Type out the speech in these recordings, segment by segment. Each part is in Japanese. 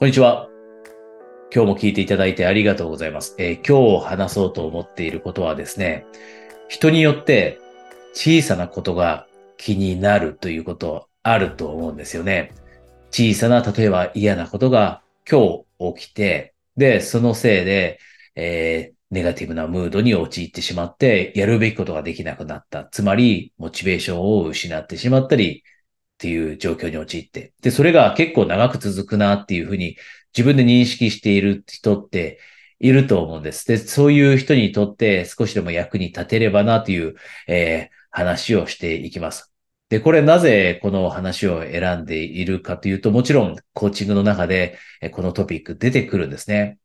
こんにちは。今日も聞いていただいてありがとうございます。えー今日話そうと思っていることはですね、人によって小さなことが気になるということあると思うんですよね。小さな、例えば嫌なことが今日起きて、で、そのせいで、えーネガティブなムードに陥ってしまって、やるべきことができなくなった。つまり、モチベーションを失ってしまったり、っていう状況に陥って。で、それが結構長く続くなっていうふうに自分で認識している人っていると思うんです。で、そういう人にとって少しでも役に立てればなという、えー話をしていきます。で、これなぜこの話を選んでいるかというと、もちろんコーチングの中でこのトピック出てくるんですね。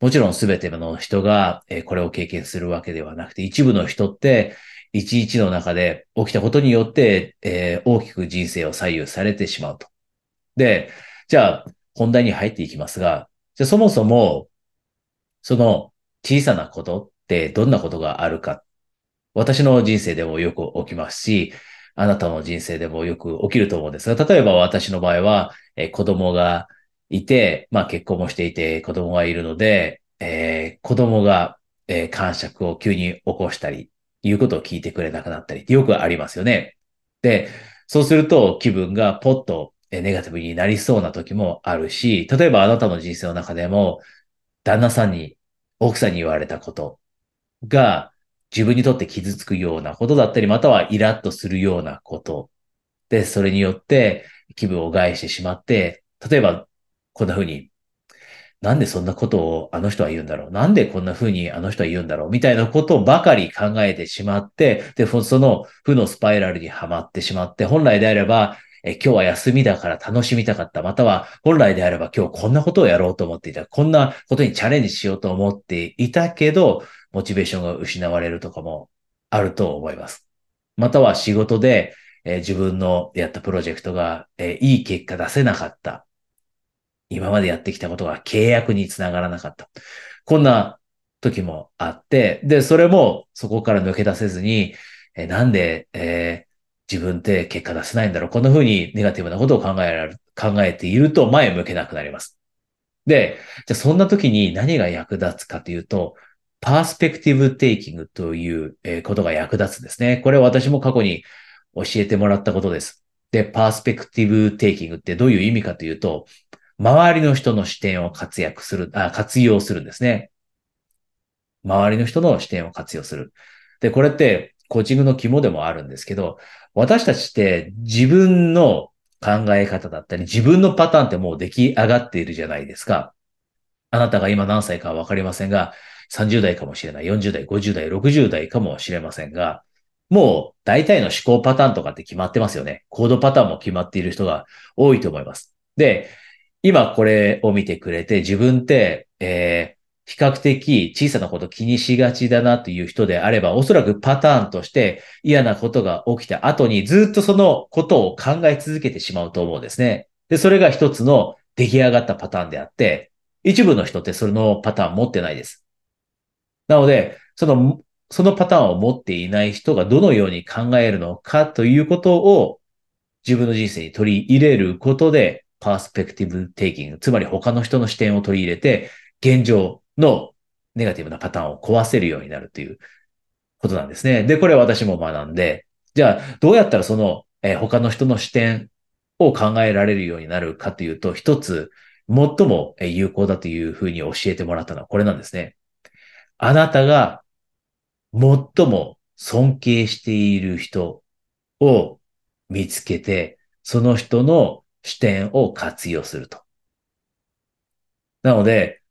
もちろん全ての人がこれを経験するわけではなくて、一部の人って一日の中で起きたことによって、えー大きく人生を左右されてしまうと。で、じゃあ本題に入っていきますが、じゃあそもそも、その小さなことってどんなことがあるか。私の人生でもよく起きますし、あなたの人生でもよく起きると思うんですが、例えば私の場合は、えー子供がいて、まあ結婚もしていて子供がいるので、えー子供が、えー感触を急に起こしたり、いうことを聞いてくれなくなったりってよくありますよね。で、そうすると気分がポッとネガティブになりそうな時もあるし、例えばあなたの人生の中でも、旦那さんに、奥さんに言われたことが自分にとって傷つくようなことだったり、またはイラッとするようなことで、それによって気分を害してしまって、例えばこんな風に、なんでそんなことをあの人は言うんだろう？なんでこんな風にあの人は言うんだろう？みたいなことばかり考えてしまって、で、その負のスパイラルにはまってしまって、本来であれば、え今日は休みだから楽しみたかった。または本来であれば今日こんなことをやろうと思っていた。こんなことにチャレンジしようと思っていたけど、モチベーションが失われるとかもあると思います。または仕事で、自分のやったプロジェクトが、いい結果出せなかった。今までやってきたことが契約につながらなかった。こんな時もあって、で、それもそこから抜け出せずに、えなんで、えー自分って結果出せないんだろう。こんな風にネガティブなことを考えられる、考えていると前向けなくなります。で、じゃあそんな時に何が役立つかというと、パースペクティブテイキングというえことが役立つんですね。これは私も過去に教えてもらったことです。で、パースペクティブテイキングってどういう意味かというと、周りの人の視点を活躍する、あ、活用するんですね。周りの人の視点を活用する。で、これってコーチングの肝でもあるんですけど、私たちって自分の考え方だったり、自分のパターンってもう出来上がっているじゃないですか。あなたが今何歳かわかりませんが、30代かもしれない、40代、50代、60代かもしれませんが、もう大体の思考パターンとかって決まってますよね。コードパターンも決まっている人が多いと思います。で、今これを見てくれて自分って、えー比較的小さなこと気にしがちだなという人であれば、おそらくパターンとして嫌なことが起きた後にずっとそのことを考え続けてしまうと思うんですね。で、それが一つの出来上がったパターンであって、一部の人ってそのパターン持ってないです。なので、その、そのパターンを持っていない人がどのように考えるのかということを自分の人生に取り入れることで、パースペクティブテイキング、つまり他の人の視点を取り入れて、現状のネガティブなパターンを壊せるようになるということなんですね。で、これは私も学んで、じゃあどうやったらその、えー他の人の視点を考えられるようになるかというと、一つ最も有効だというふうに教えてもらったのはこれなんですね。あなたが最も尊敬している人を見つけて、その人の視点を活用すると。なので、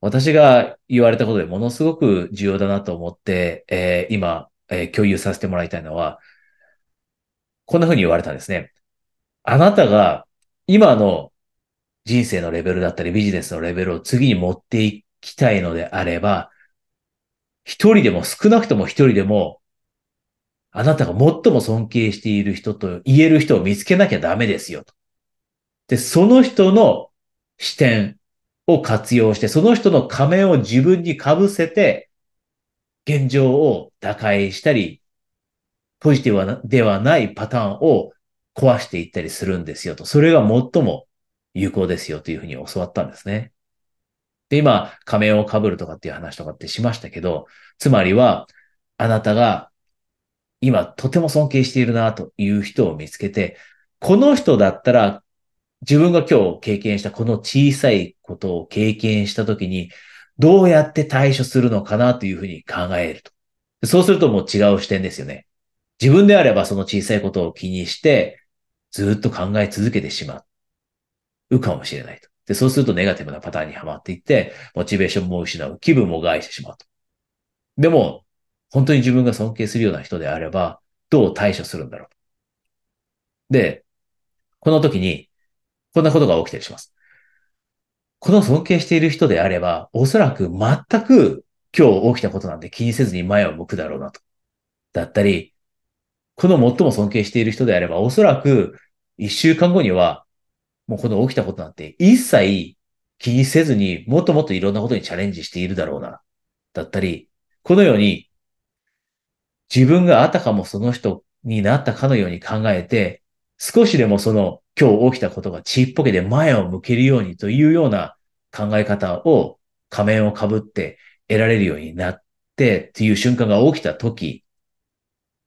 私が言われたことでものすごく重要だなと思って、えー今、えー共有させてもらいたいのは、こんな風に言われたんですね。あなたが今の人生のレベルだったりビジネスのレベルを次に持っていきたいのであれば、一人でも少なくとも一人でも、あなたが最も尊敬している人と言える人を見つけなきゃダメですよと。で、その人の視点を活用して、その人の仮面を自分に被せて、現状を打開したり、ポジティブではないパターンを壊していったりするんですよと。それが最も有効ですよというふうに教わったんですね。で、今、仮面を被るとかっていう話とかってしましたけど、つまりは、あなたが今とても尊敬しているなという人を見つけて、この人だったら自分が今日経験したこの小さいことを経験したときに、どうやって対処するのかなというふうに考えると。そうするともう違う視点ですよね。自分であればその小さいことを気にして、ずっと考え続けてしまうかもしれないと。で、そうするとネガティブなパターンにはまっていって、モチベーションも失う、気分も害してしまうと。でも、本当に自分が尊敬するような人であれば、どう対処するんだろう。で、この時に、こんなことが起きたりします。この尊敬している人であれば、おそらく全く今日起きたことなんて気にせずに前を向くだろうなと。だったり、この最も尊敬している人であれば、おそらく一週間後には、もうこの起きたことなんて一切気にせずにもっともっといろんなことにチャレンジしているだろうな。だったり、このように自分があたかもその人になったかのように考えて、少しでもその今日起きたことがちっぽけで前を向けるようにというような考え方を仮面をかぶって得られるようになってっていう瞬間が起きたとき、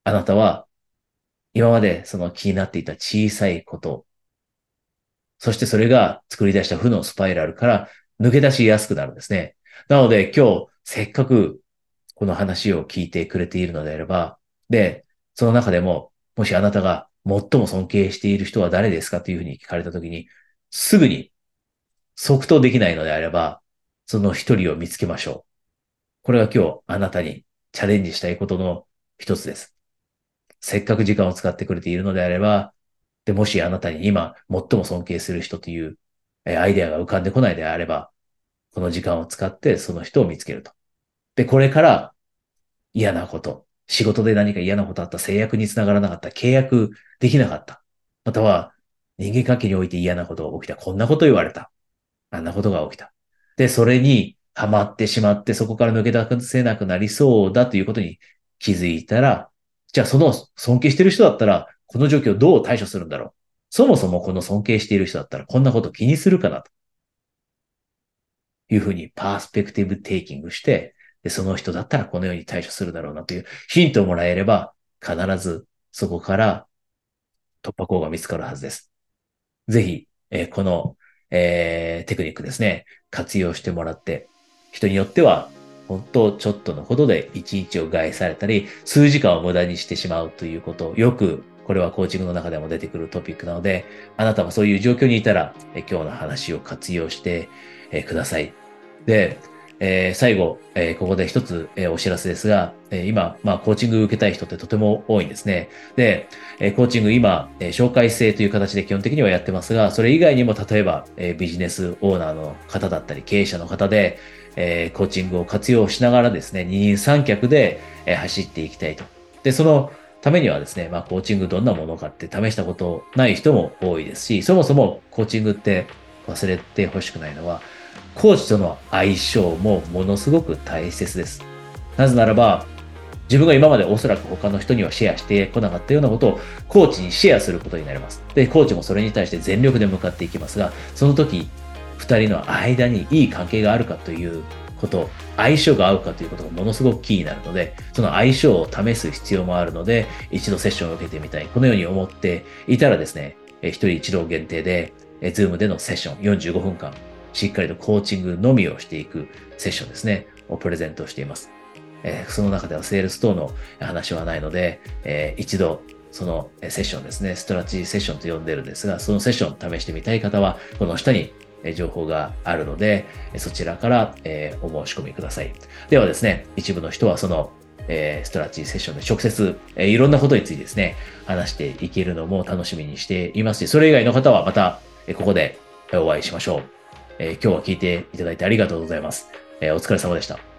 あなたは今までその気になっていた小さいこと、そしてそれが作り出した負のスパイラルから抜け出しやすくなるんですね。なので今日せっかくこの話を聞いてくれているのであれば、で、その中でも、もしあなたが最も尊敬している人は誰ですかというふうに聞かれたときに、すぐに即答できないのであれば、その一人を見つけましょう。これが今日あなたにチャレンジしたいことの一つです。せっかく時間を使ってくれているのであれば、で、もしあなたに今最も尊敬する人というアイデアが浮かんでこないであれば、この時間を使ってその人を見つけると。で、これから嫌なこと、仕事で何か嫌なことあった、制約につながらなかった、契約できなかった、または人間関係において嫌なことが起きた、こんなこと言われた、あんなことが起きた。で、それにハマってしまって、そこから抜け出せなくなりそうだということに気づいたら、じゃあその尊敬してる人だったら、この状況どう対処するんだろう。そもそもこの尊敬している人だったらこんなこと気にするかなと。いうふうにパースペクティブテイキングして、で、その人だったらこのように対処するだろうなというヒントをもらえれば、必ずそこから突破口が見つかるはずです。ぜひ、えー、この、えー、テクニックですね、活用してもらって、人によっては、本当ちょっとのことで一日を害されたり、数時間を無駄にしてしまうということをよくこれはコーチングの中でも出てくるトピックなので、あなたもそういう状況にいたら、え今日の話を活用して、えください。で、えー、最後、えー、ここで一つ、えー、お知らせですが、えー、今、まあ、コーチング受けたい人ってとても多いんですね。で、えー、コーチング今、えー、紹介制という形で基本的にはやってますが、それ以外にも例えば、えー、ビジネスオーナーの方だったり、経営者の方で、えー、コーチングを活用しながらですね、二人三脚で、えー、走っていきたいと。で、そのためにはですね、まあ、コーチングどんなものかって試したことない人も多いですし、そもそもコーチングって忘れてほしくないのは、コーチとの相性もものすごく大切です。なぜならば、自分が今までおそらく他の人にはシェアしてこなかったようなことをコーチにシェアすることになります。で、コーチもそれに対して全力で向かっていきますが、その時、二人の間にいい関係があるかということ、相性が合うかということがものすごくキーになるので、その相性を試す必要もあるので、一度セッションを受けてみたい。このように思っていたらですね、一人一度限定で、ズームでのセッション45分間しっかりとコーチングのみをしていくセッションですね、をプレゼントしています。えー、その中ではセールス等の話はないので、えー、一度そのセッションですね、ストラテジーセッションと呼んでるんですが、そのセッション試してみたい方は、この下に情報があるので、そちらからお申し込みください。ではですね、一部の人はそのストラテジーセッションで直接いろんなことについてですね、話していけるのも楽しみにしていますし、それ以外の方はまたここでお会いしましょう。えー、今日は聞いていただいてありがとうございます。えー、お疲れ様でした。